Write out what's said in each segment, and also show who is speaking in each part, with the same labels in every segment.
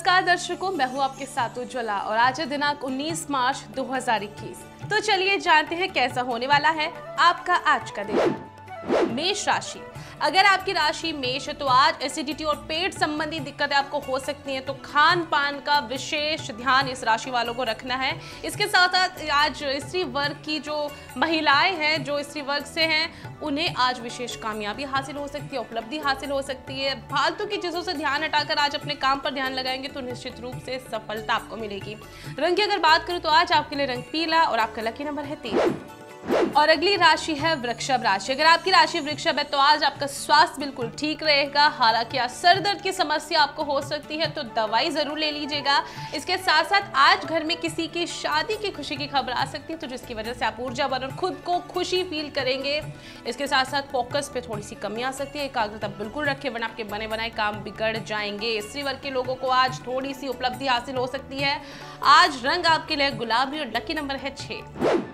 Speaker 1: नमस्कार दर्शकों, मैं हूँ आपके साथ उज्ज्वला और आज है दिनांक 19 मार्च 2021 तो चलिए जानते हैं कैसा होने वाला है आपका आज का दिन। मेष राशि अगर आपकी राशि मेष है तो आज एसिडिटी और पेट संबंधी दिक्कतें आपको हो सकती हैं तो खान पान का विशेष ध्यान इस राशि वालों को रखना है। इसके साथ साथ आज स्त्री वर्ग की जो महिलाएँ हैं, जो स्त्री वर्ग से हैं, उन्हें आज विशेष कामयाबी हासिल हो सकती है, उपलब्धि हासिल हो सकती है। फालतू की चीज़ों से ध्यान हटाकर आज अपने काम पर ध्यान लगाएँगे तो निश्चित रूप से सफलता आपको मिलेगी। रंग की अगर बात करूँ तो आज आपके लिए रंग पीला और आपका लकी नंबर है तीन। और अगली राशि है वृक्षभ राशि। अगर आपकी राशि वृक्षभ है तो आज आपका स्वास्थ्य बिल्कुल ठीक रहेगा। हालाँकि आज सर दर्द की समस्या आपको हो सकती है तो दवाई ज़रूर ले लीजिएगा। इसके साथ साथ आज घर में किसी की शादी की खुशी की खबर आ सकती है तो जिसकी वजह से आप ऊर्जा और खुद को खुशी फील करेंगे। इसके साथ साथ फोकस पे थोड़ी सी कमी आ सकती है। एकाग्रता बिल्कुल रखे वरना आपके बने बनाए काम बिगड़ जाएँगे। स्त्री वर्ग के लोगों को आज थोड़ी सी उपलब्धि हासिल हो सकती है। आज रंग आपके लिए गुलाबी और लकी नंबर है छः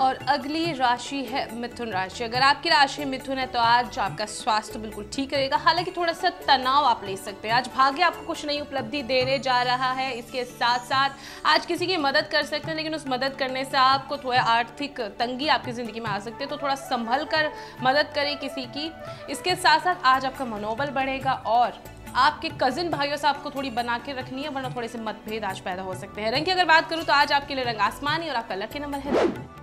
Speaker 1: और अगली राशि है मिथुन राशि। अगर आपकी राशि मिथुन है तो आज आपका स्वास्थ्य बिल्कुल ठीक रहेगा। हालाँकि थोड़ा सा तनाव आप ले सकते हैं। आज भाग्य आपको कुछ नई उपलब्धि देने जा रहा है। इसके साथ साथ आज किसी की मदद कर सकते हैं, लेकिन उस मदद करने से आपको थोड़ा आर्थिक तंगी आपकी ज़िंदगी में आ सकती है। तो थोड़ा संभल कर मदद करें किसी की। इसके साथ साथ आज आपका मनोबल बढ़ेगा और आपके कजिन भाइयों से आपको थोड़ी बना के रखनी है, वरना थोड़े से मतभेद आज पैदा हो सकते हैं। रंग की अगर बात करूँ तो आज आपके लिए रंग आसमानी और आपका लकी नंबर है।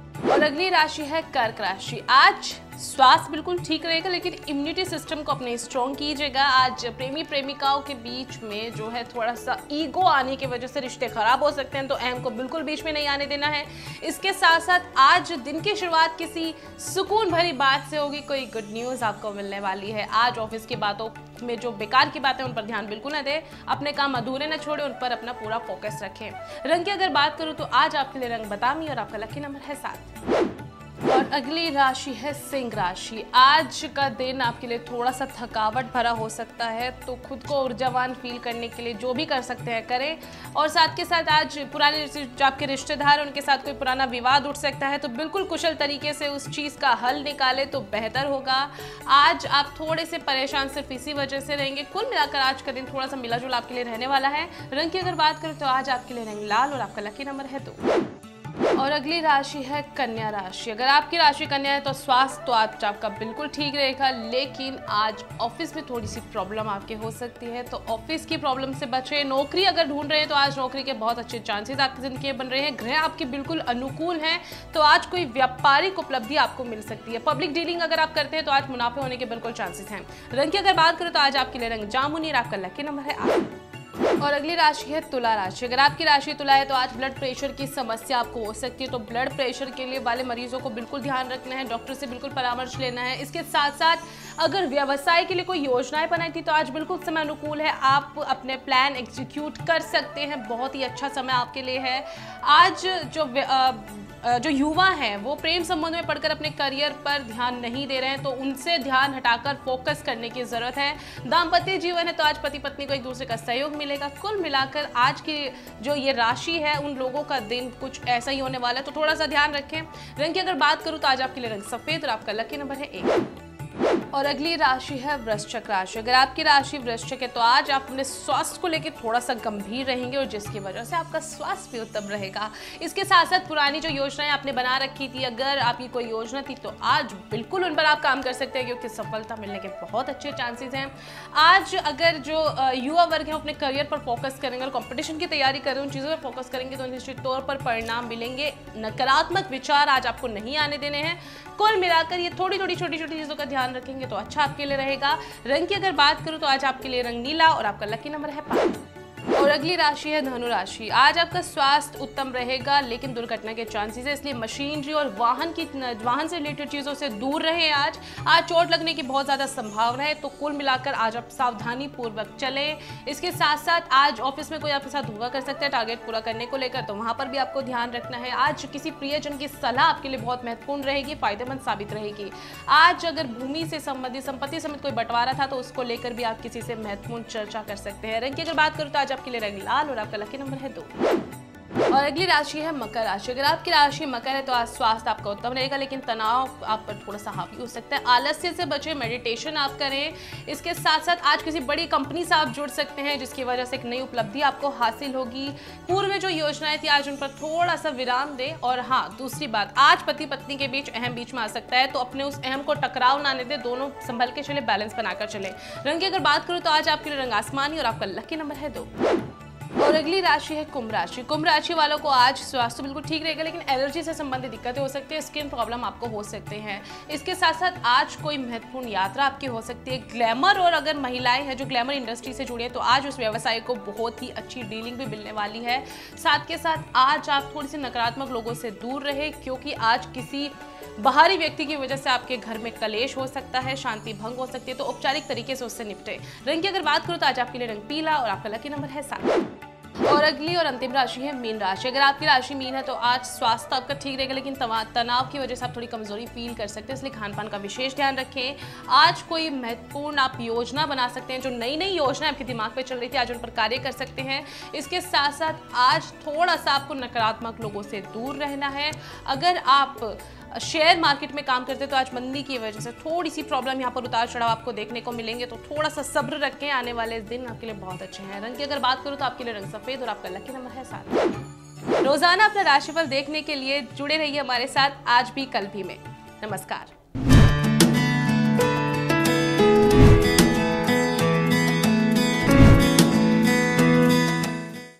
Speaker 1: अगली राशि है कर्क राशि। आज स्वास्थ्य बिल्कुल ठीक रहेगा, लेकिन इम्यूनिटी सिस्टम को अपने स्ट्रॉन्ग कीजिएगा। आज प्रेमी प्रेमिकाओं के बीच में जो है थोड़ा सा ईगो आने की वजह से रिश्ते खराब हो सकते हैं तो अहम को बिल्कुल बीच में नहीं आने देना है। इसके साथ साथ आज दिन की शुरुआत किसी सुकून भरी बात से होगी, कोई गुड न्यूज़ आपको मिलने वाली है। आज ऑफ़िस की बातों में जो बेकार की बातें उन पर ध्यान बिल्कुल ना दें। अपने काम अधूरे ना छोड़े, उन पर अपना पूरा फोकस रखें। रंग की अगर बात करूँ तो आज आपके लिए रंग बतामी और आपका लकी नंबर है सात। अगली राशि है सिंह राशि। आज का दिन आपके लिए थोड़ा सा थकावट भरा हो सकता है तो खुद को ऊर्जावान फील करने के लिए जो भी कर सकते हैं करें। और साथ के साथ आज पुराने जो आपके रिश्तेदार उनके साथ कोई पुराना विवाद उठ सकता है तो बिल्कुल कुशल तरीके से उस चीज़ का हल निकाले तो बेहतर होगा। आज आप थोड़े से परेशान सिर्फ़ इसी वजह से रहेंगे। कुल मिलाकर आज का दिन थोड़ा सा मिला आपके लिए रहने वाला है। रंग की अगर बात करें तो आज आपके लिए रंग लाल और आपका लकी नंबर है दो। और अगली राशि है कन्या राशि। अगर आपकी राशि कन्या है तो स्वास्थ्य तो आज आपका बिल्कुल ठीक रहेगा, लेकिन आज ऑफ़िस में थोड़ी सी प्रॉब्लम आपके हो सकती है। तो ऑफ़िस की प्रॉब्लम से बचे। नौकरी अगर ढूंढ रहे हैं तो आज नौकरी के बहुत अच्छे चांसेस आपकी ज़िंदगी बन रहे हैं। ग्रह आपके बिल्कुल अनुकूल हैं तो आज कोई व्यापारिक उपलब्धि आपको मिल सकती है। पब्लिक डीलिंग अगर आप करते हैं तो आज मुनाफे होने के बिल्कुल चांसेस हैं। रंग की अगर बात करें तो आज आपके लिए रंग जामुनी आपका लकी नंबर है और अगली राशि है तुला राशि। अगर आपकी राशि तुला है तो आज ब्लड प्रेशर की समस्या आपको हो सकती है। तो ब्लड प्रेशर के लिए वाले मरीजों को बिल्कुल ध्यान रखना है डॉक्टर से बिल्कुल परामर्श लेना है। इसके साथ साथ अगर व्यवसाय के लिए कोई योजनाएँ बनाई थी तो आज बिल्कुल समय अनुकूल है। आप अपने प्लान एग्जीक्यूट कर सकते हैं। बहुत ही अच्छा समय आपके लिए है। आज जो जो युवा हैं, वो प्रेम संबंध में पढ़कर अपने करियर पर ध्यान नहीं दे रहे हैं तो उनसे ध्यान हटाकर फोकस करने की ज़रूरत है। दाम्पत्य जीवन है तो आज पति पत्नी को एक दूसरे का सहयोग मिलेगा। कुल मिलाकर आज की जो ये राशि है, उन लोगों का दिन कुछ ऐसा ही होने वाला है। तो थोड़ा सा ध्यान रखें। रंग की अगर बात करूँ तो आज आपके लिए रंग सफ़ेद और आपका लकी नंबर है एक। और अगली राशि है वृश्चिक राशि। अगर आपकी राशि वृश्चिक है तो आज आप अपने स्वास्थ्य को लेकर थोड़ा सा गंभीर रहेंगे और जिसकी वजह से आपका स्वास्थ्य भी उत्तम रहेगा। इसके साथ साथ पुरानी जो योजनाएँ आपने बना रखी थी, अगर आपकी कोई योजना थी तो आज बिल्कुल उन पर आप काम कर सकते हैं, क्योंकि सफलता मिलने के बहुत अच्छे चांसेस हैं। आज अगर जो युवा वर्ग है अपने करियर पर फोकस करेंगे और कॉम्पिटिशन की तैयारी करें, उन चीज़ों पर फोकस करेंगे तो निश्चित तौर पर परिणाम मिलेंगे। नकारात्मक विचार आज आपको नहीं आने देने हैं। कुल मिलाकर ये थोड़ी थोड़ी छोटी छोटी चीज़ों का ध्यान रखेंगे तो अच्छा आपके लिए रहेगा। रंग की अगर बात करूँ तो आज आपके लिए रंग नीला और आपका लकी नंबर है पाँच। और अगली राशि है धनु राशि आज आपका स्वास्थ्य उत्तम रहेगा, लेकिन दुर्घटना के चांसेस है, इसलिए मशीनरी और वाहन की, वाहन से रिलेटेड चीज़ों से दूर रहे आज। आज चोट लगने की बहुत ज़्यादा संभावना है तो कुल मिलाकर आज आप सावधानी पूर्वक चले। इसके साथ साथ आज ऑफ़िस में कोई आपके साथ धोखा कर सकता है टारगेट पूरा करने को लेकर तो वहाँ पर भी आपको ध्यान रखना है। आज किसी प्रियजन की सलाह आपके लिए बहुत महत्वपूर्ण रहेगी, फ़ायदेमंद साबित रहेगी। आज अगर भूमि से संबंधित, संपत्ति समेत कोई बंटवारा था तो उसको लेकर भी आप किसी से महत्वपूर्ण चर्चा कर सकते हैं। रंग की अगर बात करूँ तो आज आपके लिए रंग लाल और आपका लकी नंबर है दो। और अगली राशि है मकर राशि। अगर आपकी राशि मकर है तो आज स्वास्थ्य आपका उत्तम रहेगा, लेकिन तनाव आप पर थोड़ा सा हावी हो सकता है। आलस्य से बचे मेडिटेशन आप करें। इसके साथ साथ आज किसी बड़ी कंपनी से आप जुड़ सकते हैं, जिसकी वजह से एक नई उपलब्धि आपको हासिल होगी। पूर्व में जो योजनाएँ थी, आज उन पर थोड़ा सा विराम दें। और हाँ दूसरी बात, आज पति पत्नी के बीच अहम बीच में आ सकता है तो अपने उस अहम को टकराव ना दे। दोनों संभल के चले बैलेंस बनाकर चले। रंग की अगर बात करूँ तो आज आपके लिए रंग आसमानी और आपका लकी नंबर है दो। और अगली राशि है कुंभ राशि। कुंभ राशि वालों को आज स्वास्थ्य बिल्कुल ठीक रहेगा, लेकिन एलर्जी से संबंधित दिक्कतें हो सकती है, स्किन प्रॉब्लम आपको हो सकते हैं। इसके साथ साथ आज कोई महत्वपूर्ण यात्रा आपकी हो सकती है। ग्लैमर और अगर महिलाएँ हैं जो ग्लैमर इंडस्ट्री से जुड़ी है तो आज उस व्यवसाय को बहुत ही अच्छी डीलिंग भी मिलने वाली है। साथ के साथ आज आप थोड़ी सी नकारात्मक लोगों से दूर रहे, क्योंकि आज किसी बाहरी व्यक्ति की वजह से आपके घर में कलेश हो सकता है, शांति भंग हो सकती है तो औपचारिक तरीके से उससे निपटे। रंग की अगर बात करूँ तो आज आपके लिए रंग पीला और आपका लकी नंबर है सात। और अगली और अंतिम राशि है मीन राशि। अगर आपकी राशि मीन है तो आज स्वास्थ्य आपका ठीक रहेगा, लेकिन तनाव की वजह से आप थोड़ी कमज़ोरी फील कर सकते हैं, इसलिए खान पान का विशेष ध्यान रखें। आज कोई महत्वपूर्ण आप योजना बना सकते हैं, जो नई नई योजना आपके दिमाग पर चल रही थी, आज उन पर कार्य कर सकते हैं। इसके साथ साथ आज थोड़ा सा आपको नकारात्मक लोगों से दूर रहना है। अगर आप शेयर मार्केट में काम करते तो आज मंदी की वजह से थोड़ी सी प्रॉब्लम यहाँ पर उतार चढ़ाव आपको देखने को मिलेंगे तो थोड़ा सा सब्र रखें, आने वाले दिन आपके लिए बहुत अच्छे हैं। रंग की अगर बात करूँ तो आपके लिए रंग सफ़ेद और आपका लकी नंबर है सात। रोज़ाना अपना राशिफल देखने के लिए जुड़े रहिए हमारे साथ, आज भी कल भी में। नमस्कार।